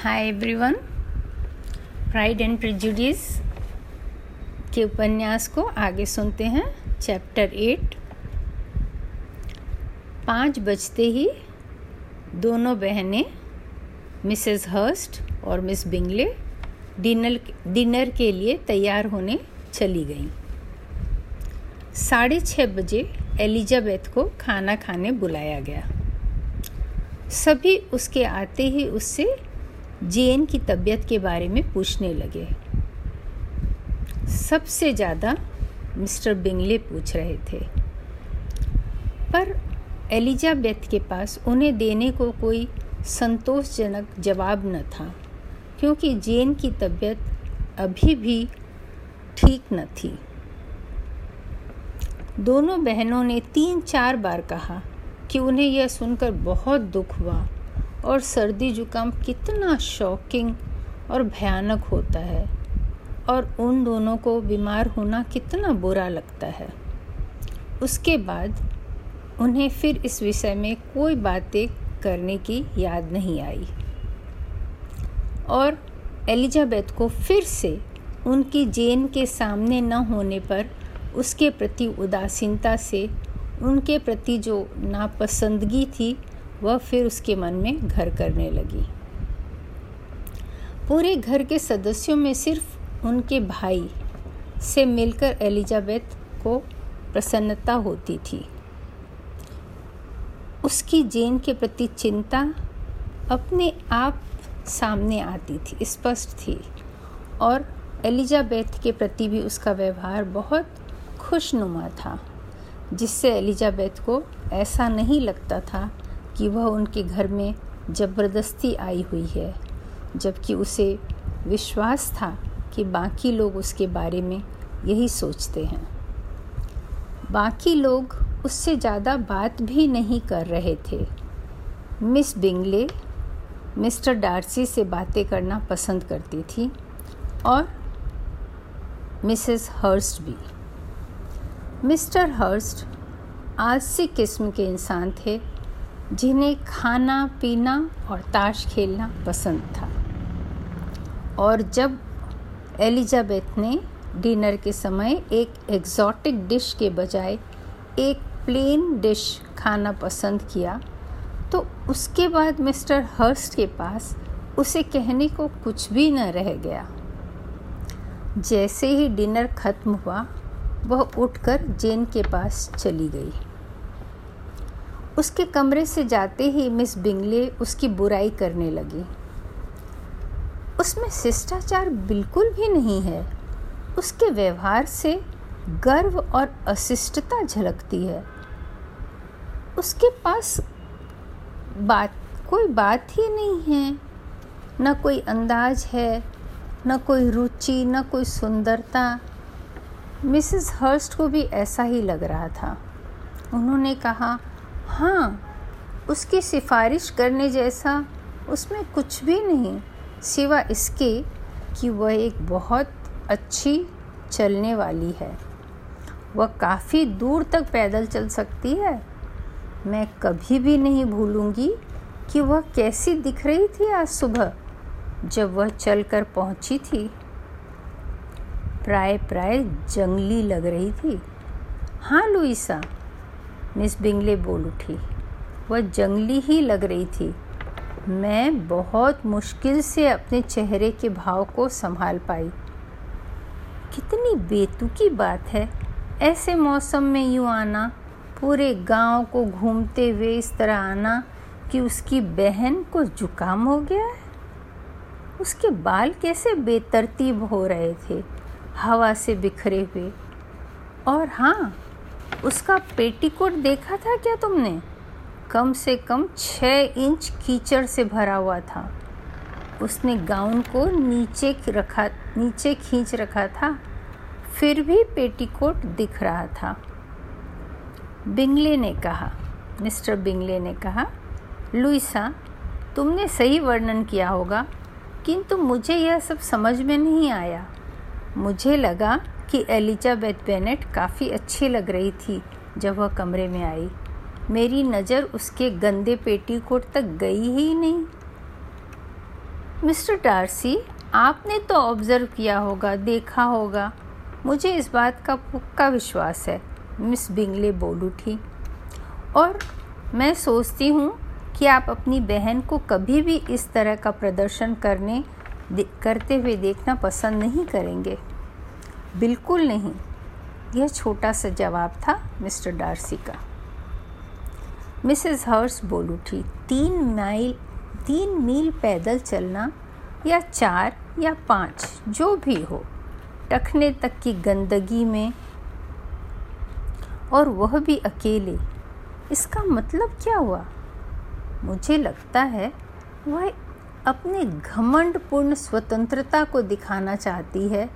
Hi everyone Pride and Prejudice के उपन्यास को आगे सुनते हैं चैप्टर एट पाँच बजते ही दोनों बहनें मिसेस हर्स्ट और मिस बिंगले डिनर डिनर के लिए तैयार होने चली गईं। साढ़े छः बजे एलिजाबेथ को खाना खाने बुलाया गया। सभी उसके आते ही उससे जेन की तबीयत के बारे में पूछने लगे। सबसे ज़्यादा मिस्टर बिंगले पूछ रहे थे। पर एलिजाबेथ के पास उन्हें देने को कोई संतोषजनक जवाब न था, क्योंकि जेन की तबीयत अभी भी ठीक न थी। दोनों बहनों ने तीन चार बार कहा कि उन्हें यह सुनकर बहुत दुख हुआ। और सर्दी जुकाम कितना शॉकिंग और भयानक होता है। और उन दोनों को बीमार होना कितना बुरा लगता है। उसके बाद उन्हें फिर इस विषय में कोई बातें करने की याद नहीं आई। और एलिजाबेथ को फिर से उनकी जेन के सामने न होने पर उसके प्रति उदासीनता से, उनके प्रति जो नापसंदगी थी वह फिर उसके मन में घर करने लगी। पूरे घर के सदस्यों में सिर्फ़ उनके भाई से मिलकर एलिजाबेथ को प्रसन्नता होती थी। उसकी जेन के प्रति चिंता अपने आप सामने आती थी, स्पष्ट थी और एलिजाबेथ के प्रति भी उसका व्यवहार बहुत खुशनुमा था, जिससे एलिजाबेथ को ऐसा नहीं लगता था कि वह उनके घर में ज़बरदस्ती आई हुई है, जबकि उसे विश्वास था कि बाकी लोग उसके बारे में यही सोचते हैं। बाकी लोग उससे ज़्यादा बात भी नहीं कर रहे थे। मिस बिंगले, मिस्टर डार्सी से बातें करना पसंद करती थी और मिसेस हर्स्ट भी। मिस्टर हर्स्ट आलसी किस्म के इंसान थे जिन्हें खाना, पीना और ताश खेलना पसंद था। और जब एलिजाबेथ ने डिनर के समय एक एग्जॉटिक डिश के बजाय एक प्लेन डिश खाना पसंद किया तो उसके बाद मिस्टर हर्स्ट के पास उसे कहने को कुछ भी न रह गया। जैसे ही डिनर खत्म हुआ, वह उठकर जेन के पास चली गई। उसके कमरे से जाते ही मिस बिंगले उसकी बुराई करने लगी। उसमें शिष्टाचार बिल्कुल भी नहीं है। उसके व्यवहार से गर्व और अशिष्टता झलकती है। उसके पास बात, कोई बात ही नहीं है। न कोई अंदाज है, न कोई रुचि, न कोई सुंदरता। मिसेस हर्स्ट को भी ऐसा ही लग रहा था। उन्होंने कहा हाँ उसकी सिफारिश करने जैसा उसमें कुछ भी नहीं, सिवा इसके कि वह एक बहुत अच्छी चलने वाली है। वह काफ़ी दूर तक पैदल चल सकती है। मैं कभी भी नहीं भूलूँगी कि वह कैसी दिख रही थी आज सुबह, जब वह चलकर पहुँची थी। प्राय प्राय जंगली लग रही थी। हाँ लुईसा मिस बिंगले बोल उठी। वह जंगली ही लग रही थी। मैं बहुत मुश्किल से अपने चेहरे के भाव को संभाल पाई। कितनी बेतुकी बात है। ऐसे मौसम में यूँ आना, पूरे गाँव को घूमते हुए इस तरह आना कि उसकी बहन को जुकाम हो गया है। उसके बाल कैसे बेतरतीब हो रहे थे, हवा से बिखरे हुए। और हाँ उसका पेटीकोट देखा था क्या तुमने? कम से कम छः इंच कीचड़ से भरा हुआ था। उसने गाउन को नीचे रखा, नीचे खींच रखा था। फिर भी पेटीकोट दिख रहा था। बिंगले ने कहा, मिस्टर बिंगले ने कहा लुइसा तुमने सही वर्णन किया होगा, किंतु मुझे यह सब समझ में नहीं आया। मुझे लगा कि एलिजाबेथ बेनेट काफ़ी अच्छी लग रही थी जब वह कमरे में आई। मेरी नज़र उसके गंदे पेटीकोट तक गई ही नहीं। मिस्टर डार्सी, आपने तो ऑब्ज़र्व किया होगा, देखा होगा। मुझे इस बात का पक्का विश्वास है, मिस बिंगले बोल उठी। और मैं सोचती हूँ कि आप अपनी बहन को कभी भी इस तरह का प्रदर्शन करने करते हुए देखना पसंद नहीं करेंगे। बिल्कुल नहीं। यह छोटा सा जवाब था मिस्टर डार्सी का। मिसेस हर्स बोल उठी, तीन माइल, तीन मील पैदल चलना, या चार या पाँच, जो भी हो, टखने तक की गंदगी में। और वह भी अकेले। इसका मतलब क्या हुआ? मुझे लगता है वह अपने घमंडपूर्ण स्वतंत्रता को दिखाना चाहती है,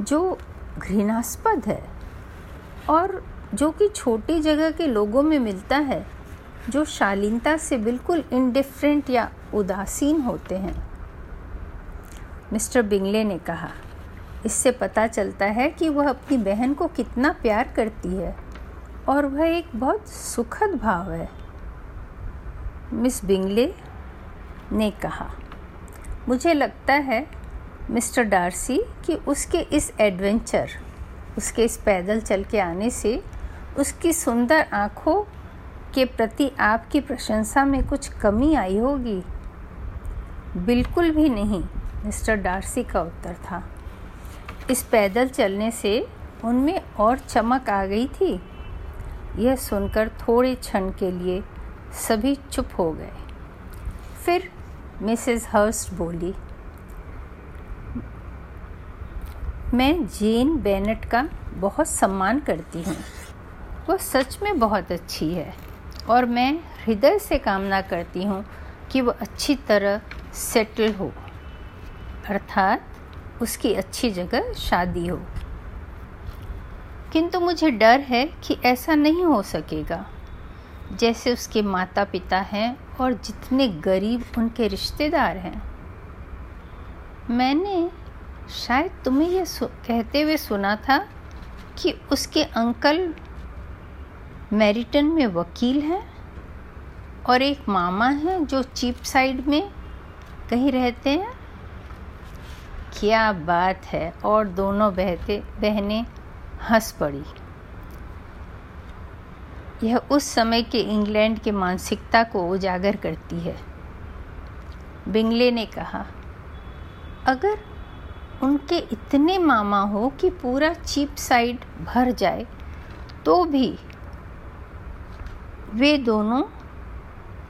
जो घृणास्पद है। और जो कि छोटी जगह के लोगों में मिलता है, जो शालीनता से बिल्कुल इनडिफरेंट या उदासीन होते हैं। मिस्टर बिंगले ने कहा, इससे पता चलता है कि वह अपनी बहन को कितना प्यार करती है, और वह एक बहुत सुखद भाव है। मिस बिंगले ने कहा, मुझे लगता है मिस्टर डार्सी कि उसके इस एडवेंचर, उसके इस पैदल चल के आने से, उसकी सुंदर आँखों के प्रति आपकी प्रशंसा में कुछ कमी आई होगी? बिल्कुल भी नहीं, मिस्टर डार्सी का उत्तर था। इस पैदल चलने से उनमें और चमक आ गई थी। यह सुनकर थोड़े क्षण के लिए सभी चुप हो गए। फिर मिसेस हर्स्ट बोली मैं जेन बेनेट का बहुत सम्मान करती हूँ। वो सच में बहुत अच्छी है और मैं हृदय से कामना करती हूँ कि वह अच्छी तरह सेटल हो। अर्थात उसकी अच्छी जगह शादी हो। किंतु मुझे डर है कि ऐसा नहीं हो सकेगा। जैसे उसके माता पिता हैं और जितने गरीब उनके रिश्तेदार हैं। मैंने शायद तुम्हें यह कहते हुए सुना था कि उसके अंकल मैरिटन में वकील हैं और एक मामा हैं जो चीप साइड में कहीं रहते हैं। क्या बात है, और दोनों बहते, बहनें हंस पड़ी। यह उस समय के इंग्लैंड के मानसिकता को उजागर करती है, बिंगले ने कहा। अगर उनके इतने मामा हो कि पूरा चीप साइड भर जाए तो भी वे दोनों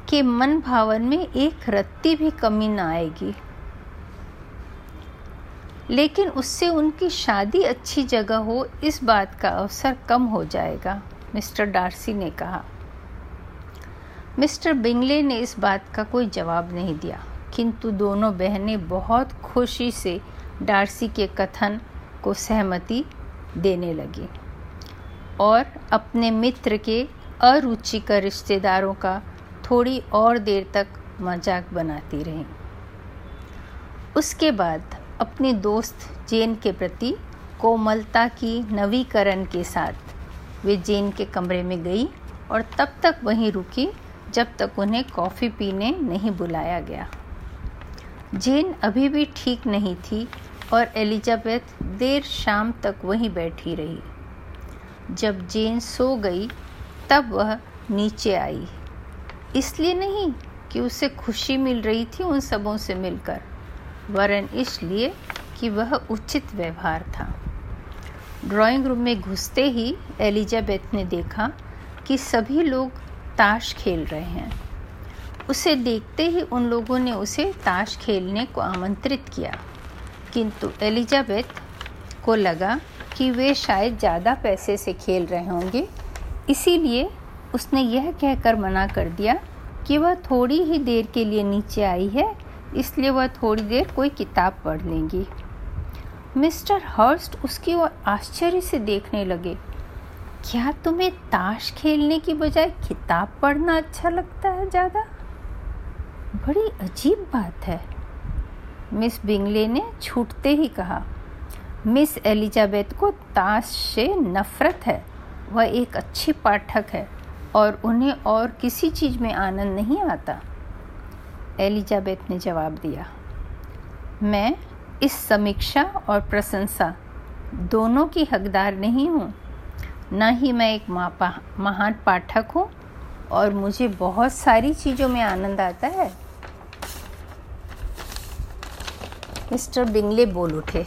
के मन भावन में एक रत्ती भी कमी ना आएगी। लेकिन उससे उनकी शादी अच्छी जगह हो, इस बात का अवसर कम हो जाएगा, मिस्टर डार्सी ने कहा। मिस्टर बिंगले ने इस बात का कोई जवाब नहीं दिया, किंतु दोनों बहनें बहुत खुशी से डार्सी के कथन को सहमति देने लगी और अपने मित्र के अरुचिकर रिश्तेदारों का थोड़ी और देर तक मज़ाक बनाती रहीं। उसके बाद अपनी दोस्त जेन के प्रति कोमलता की नवीकरण के साथ वे जेन के कमरे में गई और तब तक वहीं रुकी जब तक उन्हें कॉफ़ी पीने नहीं बुलाया गया। जेन अभी भी ठीक नहीं थी और एलिजाबेथ देर शाम तक वहीं बैठी रही। जब जेन सो गई, तब वह नीचे आई। इसलिए नहीं कि उसे खुशी मिल रही थी उन सबों से मिलकर, वरन इसलिए कि वह उचित व्यवहार था। ड्राइंग रूम में घुसते ही एलिजाबेथ ने देखा कि सभी लोग ताश खेल रहे हैं। उसे देखते ही उन लोगों ने उसे ताश खेलने को आमंत्रित किया। किंतु एलिजाबेथ को लगा कि वे शायद ज़्यादा पैसे से खेल रहे होंगे। इसीलिए उसने यह कहकर मना कर दिया कि वह थोड़ी ही देर के लिए नीचे आई है, इसलिए वह थोड़ी देर कोई किताब पढ़ लेंगी। मिस्टर हर्स्ट उसकी ओर आश्चर्य से देखने लगे। क्या तुम्हें ताश खेलने की बजाय किताब पढ़ना अच्छा लगता है ज़्यादा? बड़ी अजीब बात है। मिस बिंगले ने छूटते ही कहा, मिस एलिजाबेथ को ताश से नफरत है। वह एक अच्छी पाठक है और उन्हें और किसी चीज़ में आनंद नहीं आता। एलिजाबेथ ने जवाब दिया, मैं इस समीक्षा और प्रशंसा दोनों की हकदार नहीं हूँ। ना ही मैं एक महान पाठक हूँ और मुझे बहुत सारी चीज़ों में आनंद आता है। मिस्टर बिंगले बोल उठे,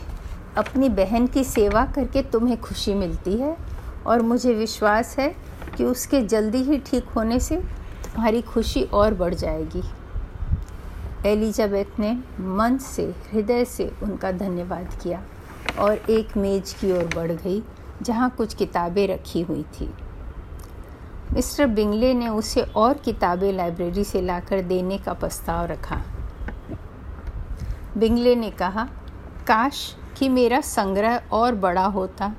अपनी बहन की सेवा करके तुम्हें खुशी मिलती है और मुझे विश्वास है कि उसके जल्दी ही ठीक होने से तुम्हारी खुशी और बढ़ जाएगी। एलिजाबेथ ने मन से, हृदय से उनका धन्यवाद किया और एक मेज की ओर बढ़ गई, जहाँ कुछ किताबें रखी हुई थी। मिस्टर बिंगले ने उसे और किताबें लाइब्रेरी से लाकर देने का प्रस्ताव रखा। बिंगले ने कहा, काश कि मेरा संग्रह और बड़ा होता,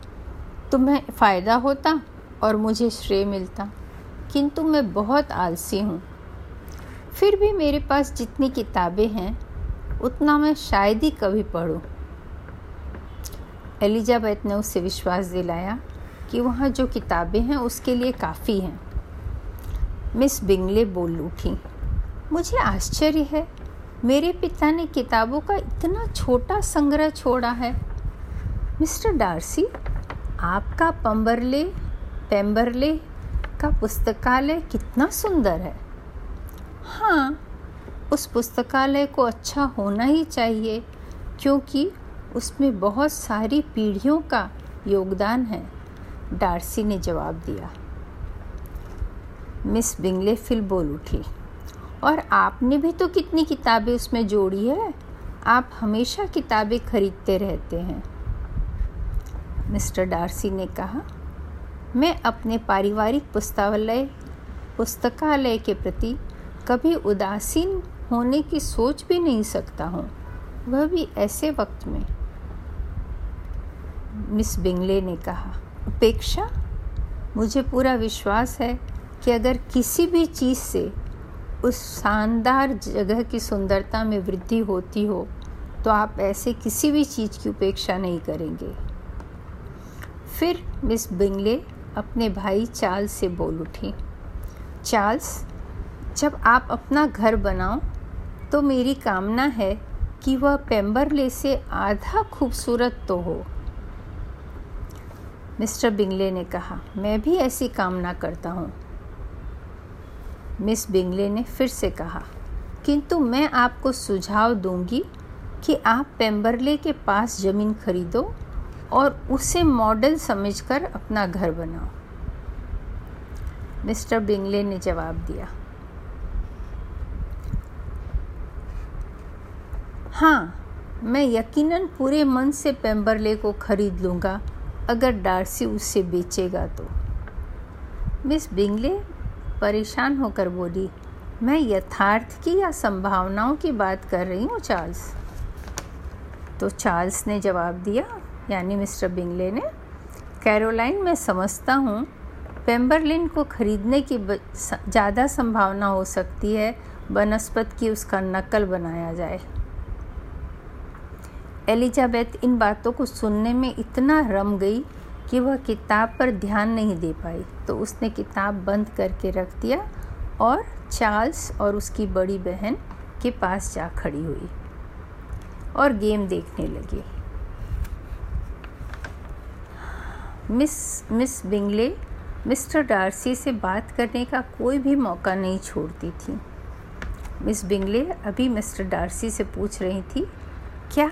तुम्हें फ़ायदा होता और मुझे श्रेय मिलता, किंतु मैं बहुत आलसी हूँ। फिर भी मेरे पास जितनी किताबें हैं, उतना मैं शायद ही कभी पढ़ूँ। एलिजाबेथ ने उसे विश्वास दिलाया कि वहाँ जो किताबें हैं, उसके लिए काफ़ी हैं। मिस बिंगले बोल उठी, मुझे आश्चर्य है, मेरे पिता ने किताबों का इतना छोटा संग्रह छोड़ा है। मिस्टर डार्सी, आपका पम्बरले पेम्बरले का पुस्तकालय कितना सुंदर है। हाँ उस पुस्तकालय को अच्छा होना ही चाहिए, क्योंकि उसमें बहुत सारी पीढ़ियों का योगदान है। डार्सी ने जवाब दिया। मिस बिंगले फिल बोल उठी। और आपने भी तो कितनी किताबें उसमें जोड़ी है? आप हमेशा किताबें खरीदते रहते हैं। मिस्टर डार्सी ने कहा, मैं अपने पारिवारिक पुस्तकालय पुस्तकालय के प्रति कभी उदासीन होने की सोच भी नहीं सकता हूँ। वह भी ऐसे वक्त में। मिस बिंगले ने कहा उपेक्षा मुझे पूरा विश्वास है कि अगर किसी भी चीज़ से उस शानदार जगह की सुंदरता में वृद्धि होती हो तो आप ऐसे किसी भी चीज़ की उपेक्षा नहीं करेंगे। फिर मिस बिंगले अपने भाई चार्ल्स से बोल उठी, चार्ल्स, जब आप अपना घर बनाओ तो मेरी कामना है कि वह पेम्बरले से आधा खूबसूरत तो हो। मिस्टर बिंगले ने कहा, मैं भी ऐसी कामना करता हूँ। मिस बिंगले ने फिर से कहा, किंतु मैं आपको सुझाव दूँगी कि आप पेम्बरले के पास ज़मीन खरीदो और उसे मॉडल समझकर अपना घर बनाओ। मिस्टर बिंगले ने जवाब दिया हाँ मैं यकीनन पूरे मन से पेम्बरले को खरीद लूँगा अगर डार्सी उससे बेचेगा तो। मिस बिंगले परेशान होकर बोली, मैं यथार्थ की या संभावनाओं की बात कर रही हूँ, चार्ल्स? तो चार्ल्स ने जवाब दिया, यानी मिस्टर बिंगले ने, कैरोलाइन, मैं समझता हूँ, पेम्बरलिन को खरीदने की ज़्यादा संभावना हो सकती है बनस्पत की उसका नकल बनाया जाए। एलिजाबेथ इन बातों को सुनने में इतना रम गई कि वह किताब पर ध्यान नहीं दे पाई। तो उसने किताब बंद करके रख दिया और चार्ल्स और उसकी बड़ी बहन के पास जा खड़ी हुई और गेम देखने लगी। Miss miss Bingley, Mister Darcy से बात करने का कोई भी मौका नहीं छोड़ती थी। मिस बिंगले अभी मिस्टर डार्सी से पूछ रही थी, क्या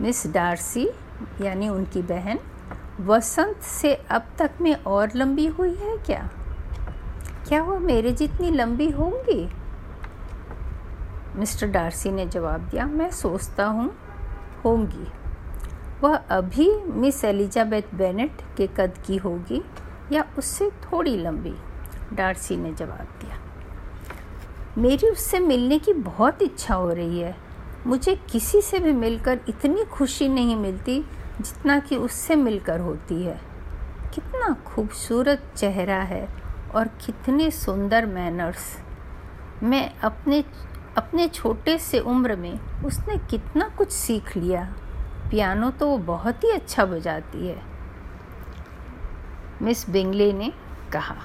मिस डार्सी, यानी उनकी बहन, वसंत से अब तक में और लंबी हुई है क्या? क्या वह मेरे जितनी लंबी होंगी? मिस्टर डार्सी ने जवाब दिया, मैं सोचता हूँ, होंगी। वह अभी मिस एलिजाबेथ बेनेट के कद की होगी या उससे थोड़ी लंबी? डार्सी ने जवाब दिया। मेरी उससे मिलने की बहुत इच्छा हो रही है। मुझे किसी से भी मिलकर इतनी खुशी नहीं मिलती जितना कि उससे मिलकर होती है। कितना खूबसूरत चेहरा है और कितने सुंदर मैनर्स मैं अपने अपने छोटे से उम्र में उसने कितना कुछ सीख लिया। पियानो तो वो बहुत ही अच्छा बजाती है। मिस बिंगले ने कहा।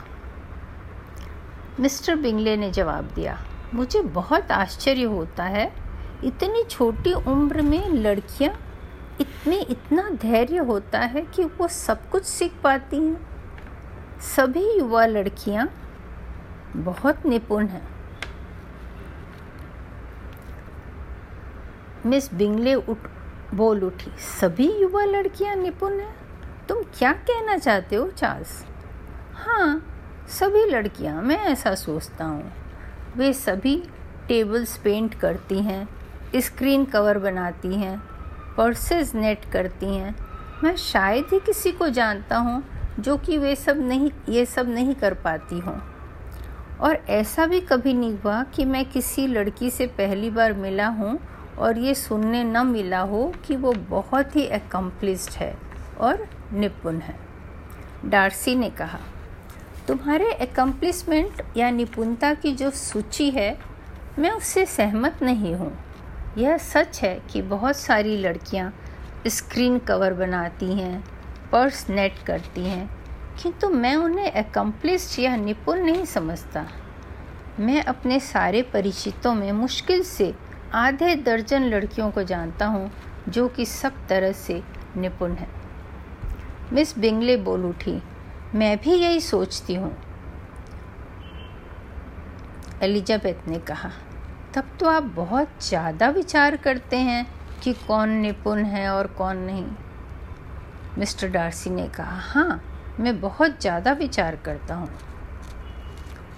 मिस्टर बिंगले ने जवाब दिया, मुझे बहुत आश्चर्य होता है इतनी छोटी उम्र में लड़कियाँ इतने, इतना धैर्य होता है कि वो सब कुछ सीख पाती हैं। सभी युवा लड़कियाँ बहुत निपुण हैं। मिस बिंगले उठ, बोल उठी, सभी युवा लड़कियाँ निपुण हैं? तुम क्या कहना चाहते हो, चार्ल्स? हाँ सभी लड़कियाँ, मैं ऐसा सोचता हूँ। वे सभी टेबल्स पेंट करती हैं स्क्रीन कवर बनाती हैं, पर्सेज नेट करती हैं। मैं शायद ही किसी को जानता हूँ जो कि वे सब नहीं, ये सब नहीं कर पाती हूँ। और ऐसा भी कभी नहीं हुआ कि मैं किसी लड़की से पहली बार मिला हूँ और ये सुनने न मिला हो कि वो बहुत ही एकम्प्लिस्ड है और निपुण है। डार्सी ने कहा, तुम्हारे एकम्प्लिसमेंट या निपुणता की जो सूची है, मैं उससे सहमत नहीं हूँ। यह सच है कि बहुत सारी लड़कियाँ स्क्रीन कवर बनाती हैं, पर्स नेट करती हैं, किंतु मैं उन्हें एकम्प्लिस्ड या निपुण नहीं समझता। मैं अपने सारे परिचितों में मुश्किल से आधे दर्जन लड़कियों को जानता हूँ, जो कि सब तरह से निपुण हैं। मिस बिंगले बोल उठी, मैं भी यही सोचती हूँ, एलिजाबेथ ने कहा। तब तो आप बहुत ज़्यादा विचार करते हैं कि कौन निपुण है और कौन नहीं। मिस्टर डार्सी ने कहा हाँ मैं बहुत ज़्यादा विचार करता हूँ।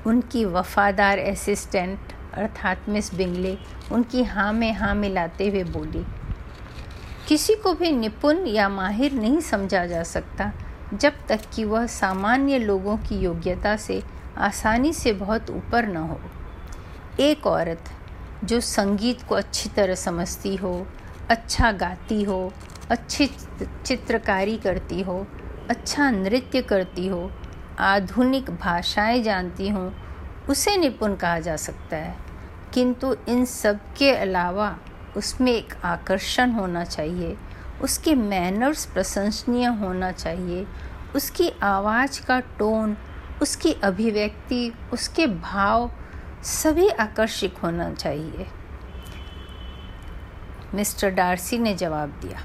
उनकी वफादार असिस्टेंट, अर्थात मिस बिंगले, उनकी हाँ में हाँ मिलाते हुए बोली, किसी को भी निपुण या माहिर नहीं समझा जा सकता, जब तक कि वह सामान्य लोगों की योग्यता से आसानी से बहुत ऊपर न हो। एक औरत जो संगीत को अच्छी तरह समझती हो अच्छा गाती हो, अच्छी चित्रकारी करती हो अच्छा नृत्य करती हो, आधुनिक भाषाएँ जानती हों, उसे निपुण कहा जा सकता है। किंतु इन सब के अलावा उसमें एक आकर्षण होना चाहिए, उसके मैनर्स प्रशंसनीय होना चाहिए, उसकी आवाज़ का टोन उसकी अभिव्यक्ति, उसके भाव सभी आकर्षक होना चाहिए। मिस्टर डार्सी ने जवाब दिया,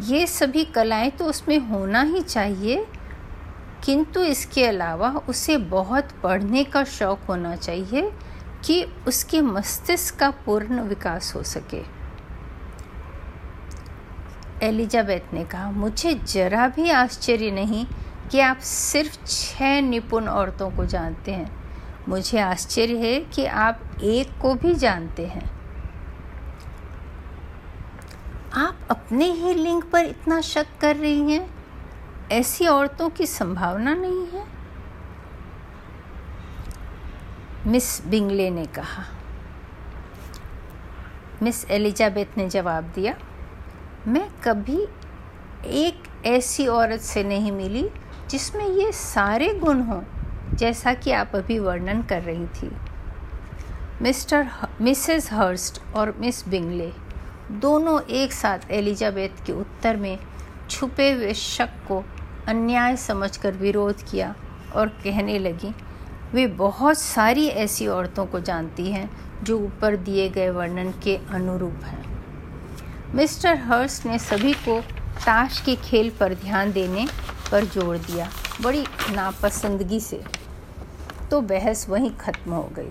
ये सभी कलाएँ तो उसमें होना ही चाहिए, किंतु इसके अलावा उसे बहुत पढ़ने का शौक होना चाहिए कि उसके मस्तिष्क का पूर्ण विकास हो सके। एलिजाबेथ ने कहा, मुझे जरा भी आश्चर्य नहीं कि आप सिर्फ़ छह निपुण औरतों को जानते हैं। मुझे आश्चर्य है कि आप एक को भी जानते हैं। आप अपने ही लिंग पर इतना शक कर रही हैं? ऐसी औरतों की संभावना नहीं है? मिस बिंगले ने कहा। मिस एलिजाबेथ ने जवाब दिया, मैं कभी एक ऐसी औरत से नहीं मिली जिसमें ये सारे गुण हों। जैसा कि आप अभी वर्णन कर रही थी। मिस्टर मिसेस हर्स्ट और मिस बिंगले दोनों एक साथ एलिजाबेथ के उत्तर में छुपे हुए शक को अन्याय समझकर विरोध किया और कहने लगी, वे बहुत सारी ऐसी औरतों को जानती हैं जो ऊपर दिए गए वर्णन के अनुरूप हैं। मिस्टर हर्स ने सभी को ताश के खेल पर ध्यान देने पर ज़ोर दिया, बड़ी नापसंदगी से। तो बहस वहीं ख़त्म हो गई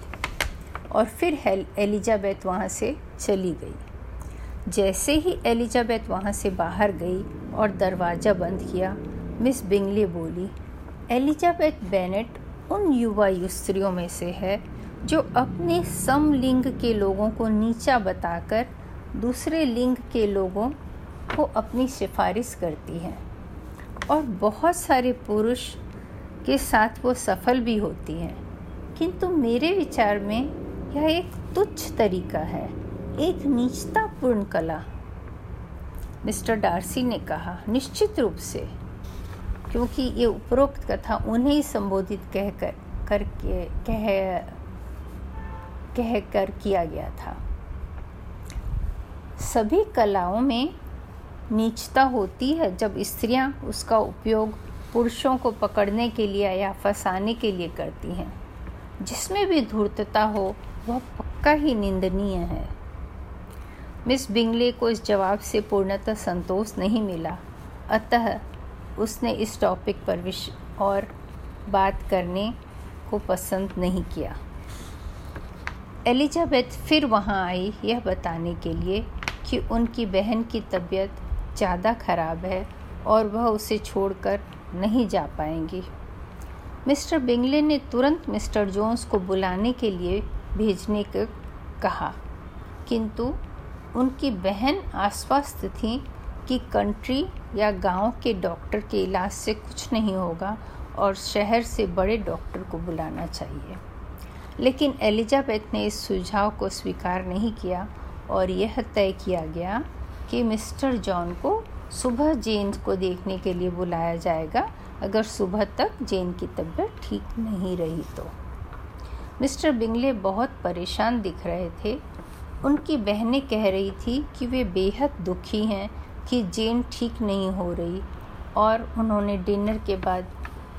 और फिर एलिजाबेथ वहाँ से चली गई। जैसे ही एलिजाबेथ वहाँ से बाहर गई और दरवाज़ा बंद किया, मिस बिंगले बोली, एलिजाबेथ बेनेट उन युवा स्त्रियों में से है जो अपने समलिंग के लोगों को नीचा बताकर दूसरे लिंग के लोगों को अपनी सिफारिश करती हैं और बहुत सारे पुरुष के साथ वो सफल भी होती हैं। किंतु मेरे विचार में यह एक तुच्छ तरीका है, एक नीचतापूर्ण कला। मिस्टर डार्सी ने कहा, निश्चित रूप से, क्योंकि ये उपरोक्त कथा उन्हें ही संबोधित कह कर, करके, कह कह कर किया गया था। सभी कलाओं में नीचता होती है जब स्त्रियाँ उसका उपयोग पुरुषों को पकड़ने के लिए या फंसाने के लिए करती हैं। जिसमें भी धूर्तता हो, वह पक्का ही निंदनीय है। मिस बिंगले को इस जवाब से पूर्णतः संतोष नहीं मिला। अतः उसने इस टॉपिक पर विश और बात करने को पसंद नहीं किया। एलिजाबेथ फिर वहाँ आई यह बताने के लिए कि उनकी बहन की तबीयत ज़्यादा ख़राब है और वह उसे छोड़कर नहीं जा पाएँगी। मिस्टर बिंगले ने तुरंत मिस्टर जोन्स को बुलाने के लिए भेजने को कहा, किंतु उनकी बहन आश्वस्त थी कि कंट्री या गाँव के डॉक्टर के इलाज से कुछ नहीं होगा और शहर से बड़े डॉक्टर को बुलाना चाहिए। लेकिन एलिजाबेथ ने इस सुझाव को स्वीकार नहीं किया और यह तय किया गया कि मिस्टर जॉन को सुबह जेन को देखने के लिए बुलाया जाएगा। अगर सुबह तक जेन की तबीयत ठीक नहीं रही तो। मिस्टर बिंगले बहुत परेशान दिख रहे थे। उनकी बहनें कह रही थी कि वे बेहद दुखी हैं कि जेन ठीक नहीं हो रही और उन्होंने डिनर के बाद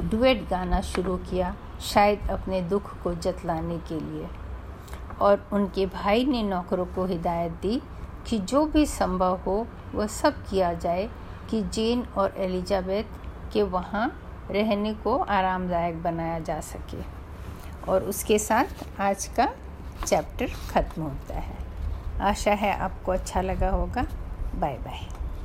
डुएट गाना शुरू किया, शायद अपने दुख को जतलाने के लिए। और उनके भाई ने नौकरों को हिदायत दी कि जो भी संभव हो, वह सब किया जाए कि जेन और एलिजाबेथ के वहाँ रहने को आरामदायक बनाया जा सके। और उसके साथ आज का चैप्टर ख़त्म होता है। आशा है आपको अच्छा लगा होगा। Bye bye